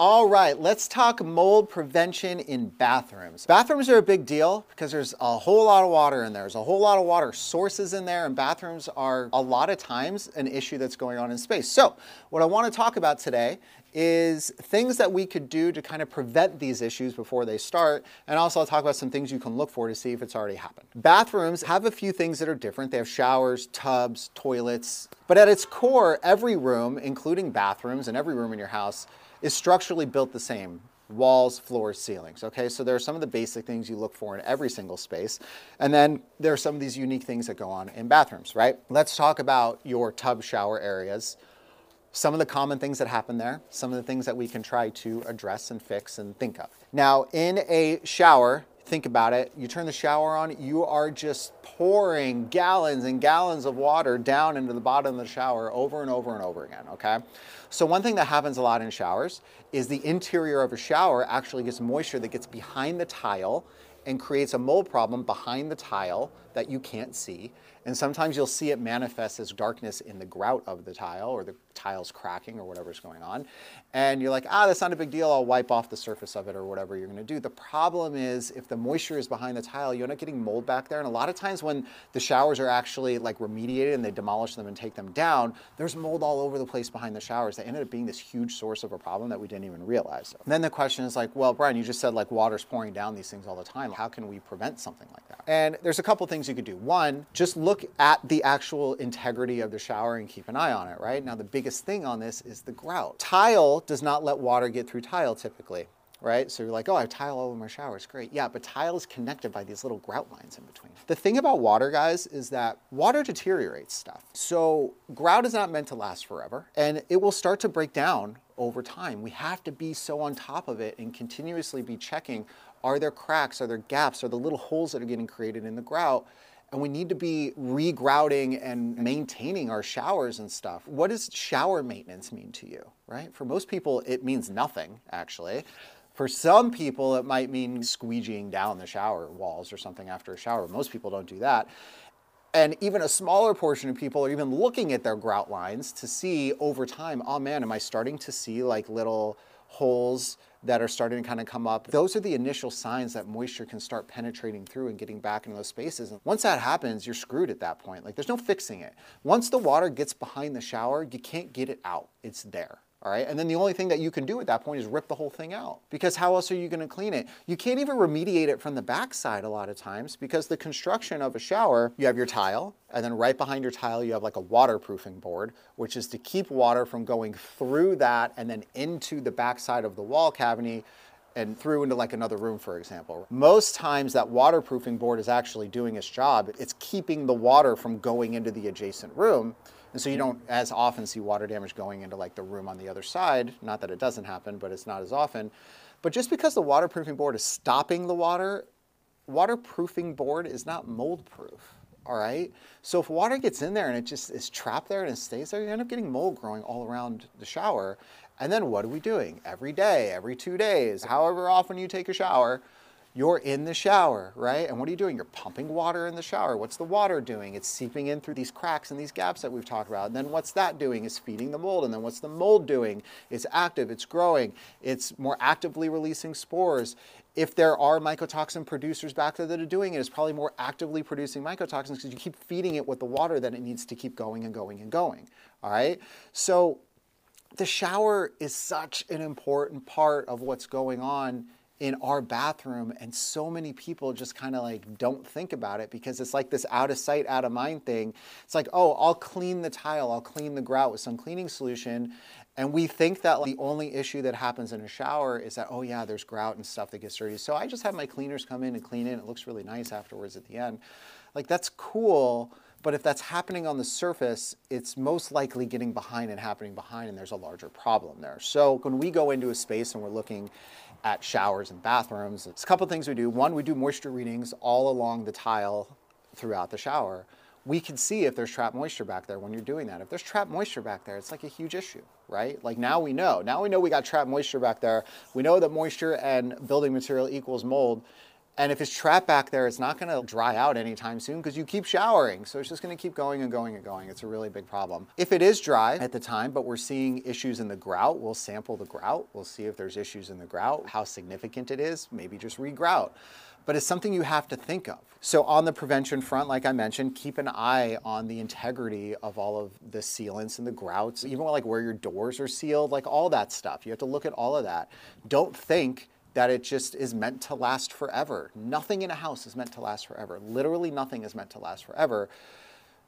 All right, let's talk mold prevention in bathrooms. Bathrooms are a big deal because there's a whole lot of water in there. There's a whole lot of water sources in there, and bathrooms are a lot of times an issue that's going on in space. So, what I want to talk about today is things that we could do to kind of prevent these issues before they start. And also I'll talk about some things you can look for to see if it's already happened. Bathrooms have a few things that are different. They have showers, tubs, toilets, but at its core, every room, including bathrooms and every room in your house, is structurally built the same walls, floors, ceilings. Okay, so there are some of the basic things you look for in every single space. And then there are some of these unique things that go on in bathrooms, right? Let's talk about your tub shower areas. Some of the common things that happen there, some of the things that we can try to address and fix and think of. Now, in a shower, think about it. You turn the shower on, you are just pouring gallons and gallons of water down into the bottom of the shower over and over and over again, okay? So one thing that happens a lot in showers is the interior of a shower actually gets moisture that gets behind the tile and creates a mold problem behind the tile that you can't see. And sometimes you'll see it manifest as darkness in the grout of the tile or the tile's cracking or whatever's going on. And you're like, ah, that's not a big deal. I'll wipe off the surface of it or whatever you're going to do. The problem is if the moisture is behind the tile, you end up getting mold back there. And a lot of times when the showers are actually like remediated and they demolish them and take them down, there's mold all over the place behind the showers that ended up being this huge source of a problem that we didn't even realize. And then the question is like, well, Brian, you just said like water's pouring down these things all the time. How can we prevent something like that? And there's a couple things you could do. One, just look at the actual integrity of the shower and keep an eye on it, right? Now, the biggest thing on this is the grout. Tile does not let water get through tile typically right? So you're like, oh, I have tile all over my shower, it's great. Yeah, but tile is connected by these little grout lines in between. The thing about water, guys, is that water deteriorates stuff. So grout is not meant to last forever, and it will start to break down over time. We have to be so on top of it and continuously be checking, are there cracks, are there gaps, are the little holes that are getting created in the grout? And we need to be regrouting and maintaining our showers and stuff. What does shower maintenance mean to you, right? For most people, it means nothing, actually. For some people, it might mean squeegeeing down the shower walls or something after a shower. Most people don't do that. And even a smaller portion of people are even looking at their grout lines to see over time, oh man, am I starting to see like little holes that are starting to kind of come up. Those are the initial signs that moisture can start penetrating through and getting back into those spaces. And once that happens, you're screwed at that point. Like there's no fixing it. Once the water gets behind the shower, you can't get it out. It's there all right? And then the only thing that you can do at that point is rip the whole thing out because how else are you gonna clean it? You can't even remediate it from the backside a lot of times because the construction of a shower, you have your tile, and then right behind your tile, you have like a waterproofing board, which is to keep water from going through that and then into the backside of the wall cavity and through into like another room, for example. Most times that waterproofing board is actually doing its job. It's keeping the water from going into the adjacent room. And so you don't as often see water damage going into like the room on the other side. Not that it doesn't happen, but it's not as often. But just because the waterproofing board is stopping the water, waterproofing board is not mold proof. All right. So if water gets in there and it just is trapped there and it stays there, you end up getting mold growing all around the shower. And then what are we doing? Every day, every two days, however often you take a shower, you're in the shower, right? And what are you doing? You're pumping water in the shower. What's the water doing? It's seeping in through these cracks and these gaps that we've talked about. And then what's that doing? It's feeding the mold. And then what's the mold doing? It's active, it's growing, it's more actively releasing spores. If there are mycotoxin producers back there that are doing it, it's probably more actively producing mycotoxins because you keep feeding it with the water that it needs to keep going and going and going. All right? So the shower is such an important part of what's going on in our bathroom and so many people just kind of like don't think about it because it's like this out of sight out of mind thing. It's like oh i'll clean the tile i'll clean the grout with some cleaning solution. And we think that like, the only issue that happens in a shower is that oh yeah there's grout and stuff that gets dirty. So i just have my cleaners come in and clean it it looks really nice afterwards at the end. Like that's cool But if that's happening on the surface, it's most likely getting behind and happening behind, and there's a larger problem there. So when we go into a space and we're looking at showers and bathrooms, it's a couple things we do. One, we do moisture readings all along the tile throughout the shower we can see if there's trapped moisture back there when you're doing that. If there's trapped moisture back there, it's like a huge issue, right? Like now we know. Now we know we got trapped moisture back there. We know that moisture and building material equals mold. And if it's trapped back there, it's not going to dry out anytime soon because you keep showering. So it's just going to keep going and going and going. It's a really big problem. If it is dry at the time, but we're seeing issues in the grout, we'll sample the grout. We'll see if there's issues in the grout, how significant it is, maybe just regrout but it's something you have to think of. So on the prevention front, like I mentioned, keep an eye on the integrity of all of the sealants and the grouts, even like where your doors are sealed, like all that stuff. You have to look at all of that. Don't think that it just is meant to last forever. Nothing in a house is meant to last forever. Literally nothing is meant to last forever.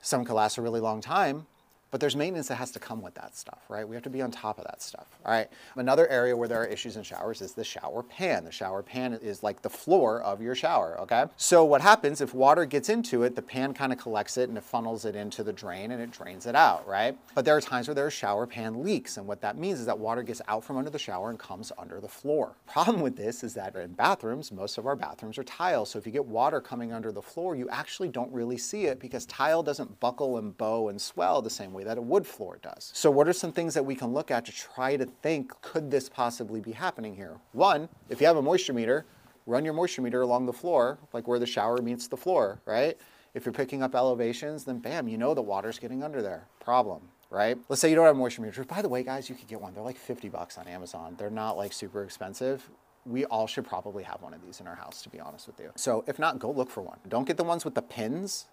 Some can last a really long time, but there's maintenance that has to come with that stuff, right? We have to be on top of that stuff, all right? Another area where there are issues in showers is the shower pan. The shower pan is like the floor of your shower, okay? So what happens if water gets into it, the pan kind of collects it and it funnels it into the drain and it drains it out, right? But there are times where there are shower pan leaks and what that means is that water gets out from under the shower and comes under the floor. Problem with this is that in bathrooms, most of our bathrooms are tile. So if you get water coming under the floor, you actually don't really see it because tile doesn't buckle and bow and swell the same way way that a wood floor does. So what are some things that we can look at to try to think, could this possibly be happening here? One, if you have a moisture meter, run your moisture meter along the floor, like where the shower meets the floor, right? If you're picking up elevations, then bam, you know the water's getting under there. Problem, right? Let's say you don't have a moisture meter. By the way, guys, you could get one. They're like 50 bucks on Amazon. They're not like super expensive. We all should probably have one of these in our house, to be honest with you. So if not, go look for one. Don't get the ones with the pins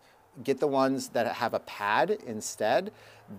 get the ones that have a pad instead,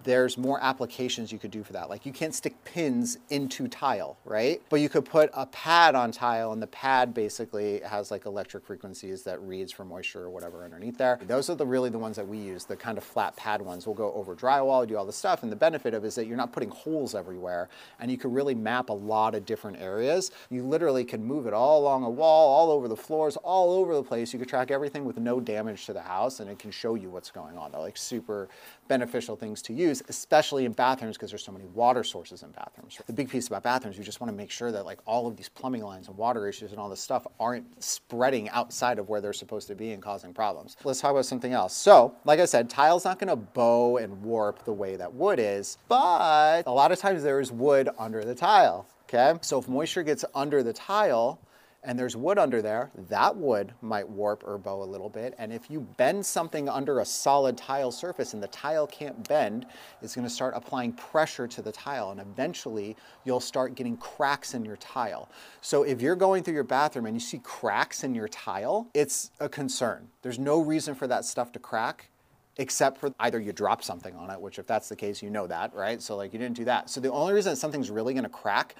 there's more applications you could do for that. Like you can't stick pins into tile, right? But you could put a pad on tile and the pad basically has like electric frequencies that reads for moisture or whatever underneath there. Those are the really the ones that we use, the kind of flat pad ones. We'll go over drywall, do all the stuff. And the benefit of it is that you're not putting holes everywhere and you can really map a lot of different areas. You literally can move it all along a wall, all over the floors, all over the place. You can track everything with no damage to the house and it can show you what's going on. They're like super beneficial things to use, especially in bathrooms because there's so many water sources in bathrooms. The big piece about bathrooms, you just want to make sure that like all of these plumbing lines and water issues and all this stuff aren't spreading outside of where they're supposed to be and causing problems. Let's talk about something else. So, like I said, tile's not going to bow and warp the way that wood is, but a lot of times there is wood under the tile. Okay, so if moisture gets under the tile, and there's wood under there, that wood might warp or bow a little bit. And if you bend something under a solid tile surface and the tile can't bend, it's gonna start applying pressure to the tile and eventually you'll start getting cracks in your tile. So if you're going through your bathroom and you see cracks in your tile, it's a concern. There's no reason for that stuff to crack except for either you drop something on it, which if that's the case, you know that, right? So like you didn't do that. So the only reason that something's really gonna crack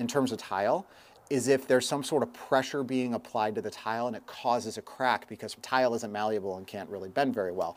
in terms of tile is if there's some sort of pressure being applied to the tile and it causes a crack because tile isn't malleable and can't really bend very well.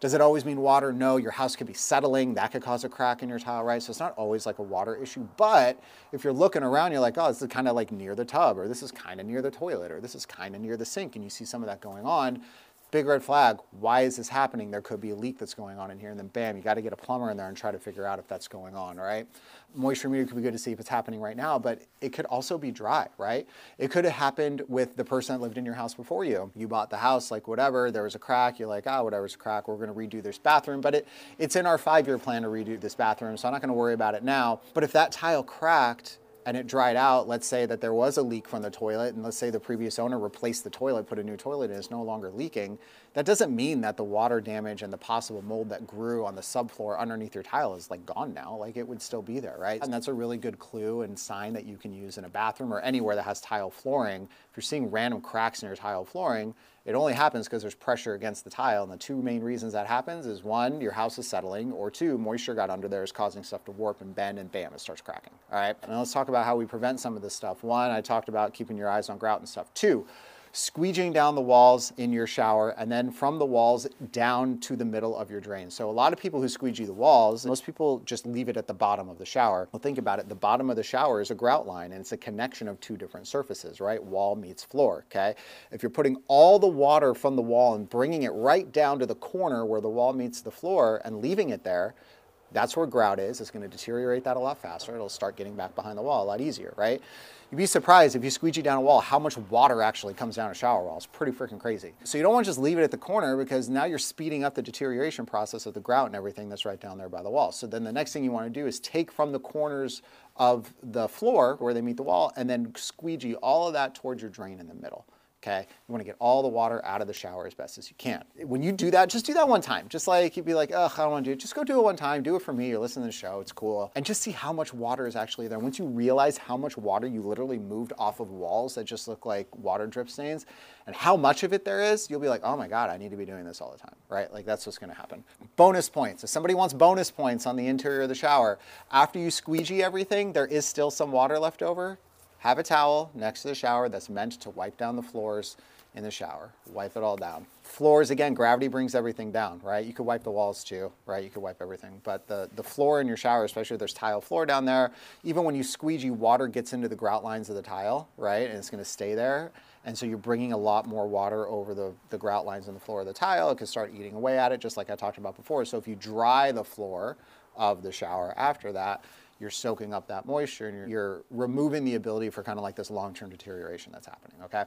Does it always mean water? No, your house could be settling. That could cause a crack in your tile, right? So it's not always like a water issue. But if you're looking around, you're like, oh, this is kind of like near the tub, or this is kind of near the toilet, or this is kind of near the sink, and you see some of that going on, big red flag. Why is this happening? There could be a leak that's going on in here. And then bam, you got to get a plumber in there and try to figure out if that's going on, right? Moisture meter could be good to see if it's happening right now, but it could also be dry, right? It could have happened with the person that lived in your house before you. You bought the house, like whatever, there was a crack. You're like, ah, oh, whatever's a crack, we're going to redo this bathroom. But it, it's in our five-year plan to redo this bathroom, so I'm not going to worry about it now. But if that tile cracked, and it dried out, let's say that there was a leak from the toilet, and let's say the previous owner replaced the toilet, put a new toilet in, it's no longer leaking, that doesn't mean that the water damage and the possible mold that grew on the subfloor underneath your tile is like gone now. Like it would still be there, right? And that's a really good clue and sign that you can use in a bathroom or anywhere that has tile flooring. If you're seeing random cracks in your tile flooring, it only happens because there's pressure against the tile. And the two main reasons that happens is one, your house is settling, or two, moisture got under there is causing stuff to warp and bend and bam, it starts cracking. All right. Now let's talk about how we prevent some of this stuff. One, I talked about keeping your eyes on grout and stuff. Two, squeegeeing down the walls in your shower and then from the walls down to the middle of your drain. So a lot of people who squeegee the walls, most people just leave it at the bottom of the shower. Well, think about it. The bottom of the shower is a grout line and it's a connection of two different surfaces, right? Wall meets floor, okay? If you're putting all the water from the wall and bringing it right down to the corner where the wall meets the floor and leaving it there, that's where grout is. It's going to deteriorate that a lot faster. It'll start getting back behind the wall a lot easier, right? You'd be surprised if you squeegee down a wall how much water actually comes down a shower wall. It's pretty freaking crazy. So you don't want to just leave it at the corner because now you're speeding up the deterioration process of the grout and everything that's right down there by the wall. So then the next thing you want to do is take from the corners of the floor where they meet the wall and then squeegee all of that towards your drain in the middle okay? You wanna get all the water out of the shower as best as you can. When you do that, just do that one time. Just like you'd be like, ugh, I don't wanna do it. Just go do it one time, do it for me, you're listening to the show, it's cool. And just see how much water is actually there. Once you realize how much water you literally moved off of walls that just look like water drip stains, and how much of it there is, you'll be like, oh my God, I need to be doing this all the time, right? Like that's what's gonna happen. Bonus points. If somebody wants bonus points on the interior of the shower, after you squeegee everything, there is still some water left over, have a towel next to the shower that's meant to wipe down the floors in the shower. Wipe it all down. Floors, again, gravity brings everything down, right? You could wipe the walls too, right? You could wipe everything. But the, the floor in your shower, especially if there's tile floor down there, even when you squeegee, water gets into the grout lines of the tile, right? And it's gonna stay there. And so you're bringing a lot more water over the, the grout lines in the floor of the tile. It could start eating away at it, just like I talked about before. So if you dry the floor of the shower after that, you're soaking up that moisture and you're, you're removing the ability for kind of like this long-term deterioration that's happening, okay?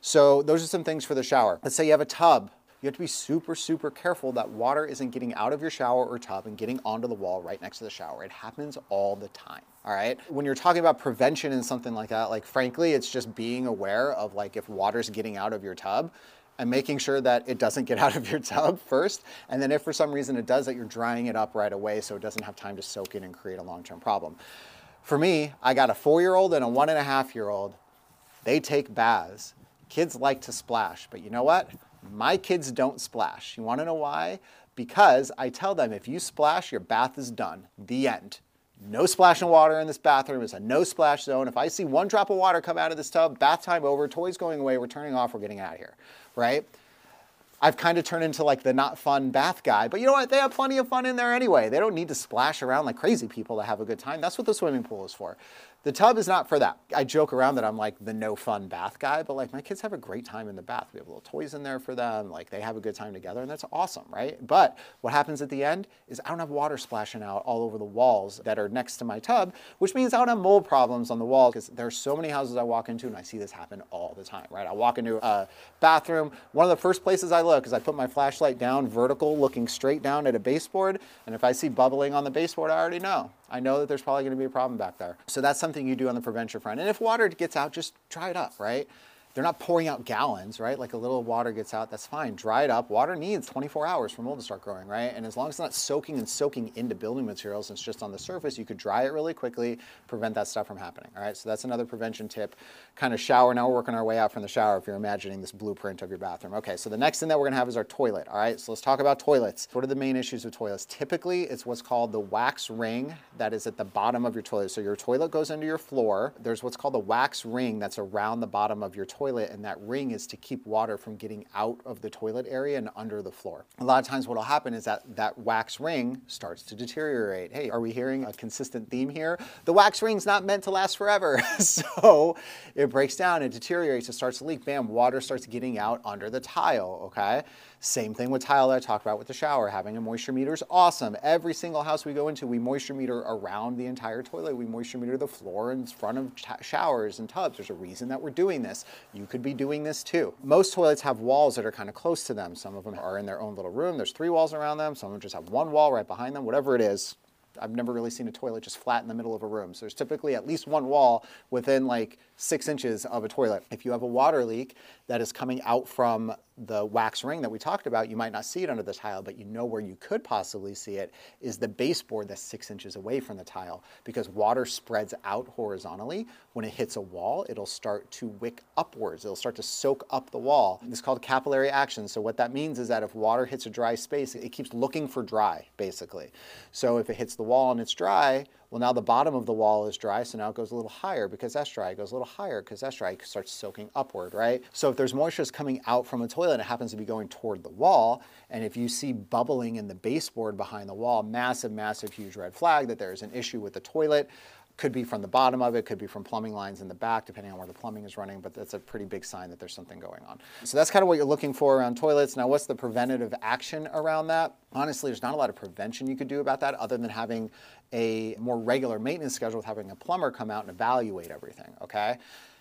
So those are some things for the shower. Let's say you have a tub. You have to be super, super careful that water isn't getting out of your shower or tub and getting onto the wall right next to the shower. It happens all the time, all right? When you're talking about prevention and something like that, like frankly, it's just being aware of like if water's getting out of your tub, and making sure that it doesn't get out of your tub first. And then if for some reason it does, that you're drying it up right away so it doesn't have time to soak in and create a long-term problem. For me, I got a four-year-old and a one and a half year old. They take baths. Kids like to splash, but you know what? My kids don't splash. You wanna know why? Because I tell them if you splash, your bath is done. The end. No splashing water in this bathroom. It's a no splash zone. If I see one drop of water come out of this tub, bath time over, toys going away, we're turning off, we're getting out of here right? I've kind of turned into like the not fun bath guy, but you know what? They have plenty of fun in there anyway. They don't need to splash around like crazy people to have a good time. That's what the swimming pool is for. The tub is not for that. I joke around that I'm like the no fun bath guy, but like my kids have a great time in the bath. We have little toys in there for them. Like they have a good time together and that's awesome, right? But what happens at the end is I don't have water splashing out all over the walls that are next to my tub, which means I don't have mold problems on the walls because there's so many houses I walk into and I see this happen all the time, right? I walk into a bathroom. One of the first places I look is I put my flashlight down vertical, looking straight down at a baseboard. And if I see bubbling on the baseboard, I already know. I know that there's probably going to be a problem back there. So that's something you do on the prevention front. And if water gets out, just dry it up, right? They're not pouring out gallons, right? Like a little water gets out, that's fine. Dry it up. Water needs 24 hours for mold to start growing, right? And as long as it's not soaking and soaking into building materials, and it's just on the surface, you could dry it really quickly, prevent that stuff from happening, all right? So that's another prevention tip. Kind of shower. Now we're working our way out from the shower if you're imagining this blueprint of your bathroom. Okay, so the next thing that we're gonna have is our toilet, all right? So let's talk about toilets. What are the main issues with toilets? Typically, it's what's called the wax ring that is at the bottom of your toilet. So your toilet goes into your floor. There's what's called the wax ring that's around the bottom of your toilet, and that ring is to keep water from getting out of the toilet area and under the floor. A lot of times what will happen is that that wax ring starts to deteriorate. Hey, are we hearing a consistent theme here? The wax ring's not meant to last forever. so it breaks down, it deteriorates, it starts to leak, bam, water starts getting out under the tile, okay? Same thing with tile that I talked about with the shower. Having a moisture meter is awesome. Every single house we go into, we moisture meter around the entire toilet. We moisture meter the floor in front of showers and tubs. There's a reason that we're doing this. You could be doing this too. Most toilets have walls that are kind of close to them. Some of them are in their own little room. There's three walls around them. Some of them just have one wall right behind them, whatever it is. I've never really seen a toilet just flat in the middle of a room. So there's typically at least one wall within like six inches of a toilet. If you have a water leak that is coming out from the wax ring that we talked about, you might not see it under the tile, but you know where you could possibly see it is the baseboard that's six inches away from the tile because water spreads out horizontally. When it hits a wall, it'll start to wick upwards. It'll start to soak up the wall. It's called capillary action. So what that means is that if water hits a dry space, it keeps looking for dry, basically. So if it hits the wall and it's dry, Well, now the bottom of the wall is dry, so now it goes a little higher because that's dry. It goes a little higher because that's dry. It starts soaking upward, right? So if there's moisture that's coming out from a toilet it happens to be going toward the wall, and if you see bubbling in the baseboard behind the wall, massive, massive, huge red flag that there's an issue with the toilet. Could be from the bottom of it, could be from plumbing lines in the back, depending on where the plumbing is running, but that's a pretty big sign that there's something going on. So that's kind of what you're looking for around toilets. Now, what's the preventative action around that? Honestly, there's not a lot of prevention you could do about that other than having a more regular maintenance schedule with having a plumber come out and evaluate everything, okay?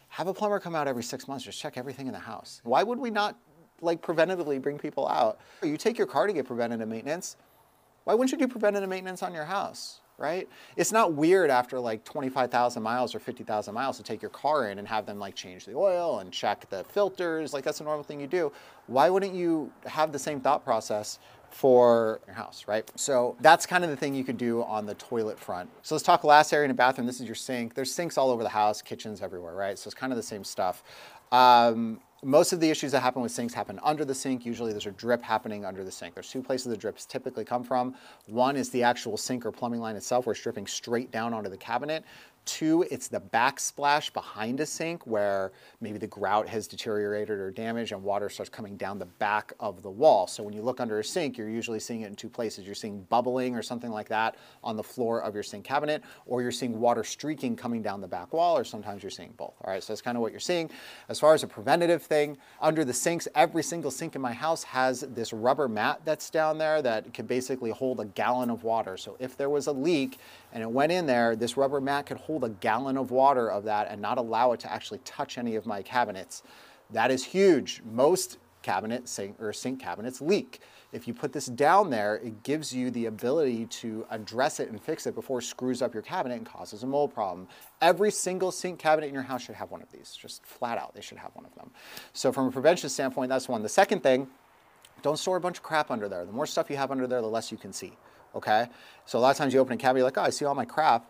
Have a plumber come out every six months, just check everything in the house. Why would we not like preventatively bring people out? You take your car to get preventative maintenance. Why wouldn't you do preventative maintenance on your house? Right? It's not weird after like 25,000 miles or 50,000 miles to take your car in and have them like change the oil and check the filters. Like that's a normal thing you do. Why wouldn't you have the same thought process for your house, right? So that's kind of the thing you could do on the toilet front. So let's talk last area in a bathroom. This is your sink. There's sinks all over the house, kitchens everywhere, right? So it's kind of the same stuff. Um, most of the issues that happen with sinks happen under the sink. Usually there's a drip happening under the sink. There's two places the drips typically come from. One is the actual sink or plumbing line itself where it's dripping straight down onto the cabinet. Two, it's the backsplash behind a sink where maybe the grout has deteriorated or damaged and water starts coming down the back of the wall. So when you look under a sink, you're usually seeing it in two places. You're seeing bubbling or something like that on the floor of your sink cabinet, or you're seeing water streaking coming down the back wall, or sometimes you're seeing both. All right, so that's kind of what you're seeing. As far as a preventative thing, under the sinks, every single sink in my house has this rubber mat that's down there that can basically hold a gallon of water. So if there was a leak and it went in there, this rubber mat could hold a gallon of water of that and not allow it to actually touch any of my cabinets. That is huge. Most cabinet sink, or sink cabinets leak. If you put this down there, it gives you the ability to address it and fix it before it screws up your cabinet and causes a mold problem. Every single sink cabinet in your house should have one of these, just flat out, they should have one of them. So from a prevention standpoint, that's one. The second thing, don't store a bunch of crap under there. The more stuff you have under there, the less you can see okay? So a lot of times you open a cabinet, you're like, oh, I see all my crap.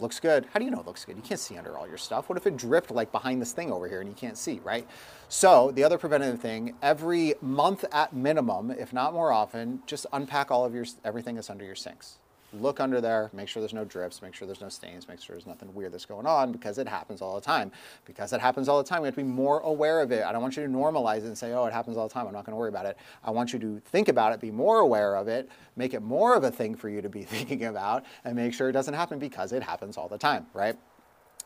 Looks good. How do you know it looks good? You can't see under all your stuff. What if it dripped like behind this thing over here and you can't see, right? So the other preventative thing, every month at minimum, if not more often, just unpack all of your everything that's under your sinks look under there, make sure there's no drips, make sure there's no stains, make sure there's nothing weird that's going on because it happens all the time. Because it happens all the time, we have to be more aware of it. I don't want you to normalize it and say, oh, it happens all the time, I'm not going to worry about it. I want you to think about it, be more aware of it, make it more of a thing for you to be thinking about, and make sure it doesn't happen because it happens all the time, right?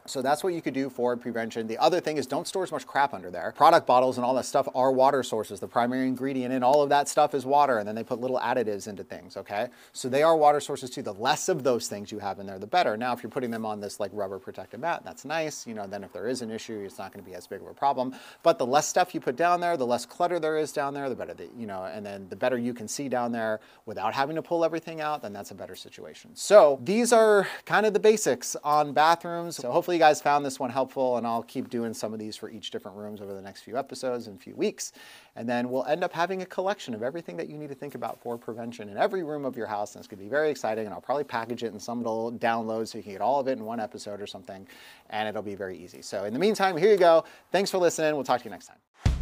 So that's what you could do for prevention. The other thing is don't store as much crap under there. Product bottles and all that stuff are water sources. The primary ingredient in all of that stuff is water, and then they put little additives into things, okay? So they are water sources too. The less of those things you have in there, the better. Now, if you're putting them on this like rubber protective mat, that's nice. You know, then if there is an issue, it's not gonna be as big of a problem. But the less stuff you put down there, the less clutter there is down there, the better, the, you know, and then the better you can see down there without having to pull everything out, then that's a better situation. So these are kind of the basics on bathrooms. So hopefully you guys found this one helpful and I'll keep doing some of these for each different rooms over the next few episodes and few weeks. And then we'll end up having a collection of everything that you need to think about for prevention in every room of your house. And it's gonna be very exciting and I'll probably package it in some little download so you can get all of it in one episode or something and it'll be very easy. So in the meantime, here you go. Thanks for listening. We'll talk to you next time.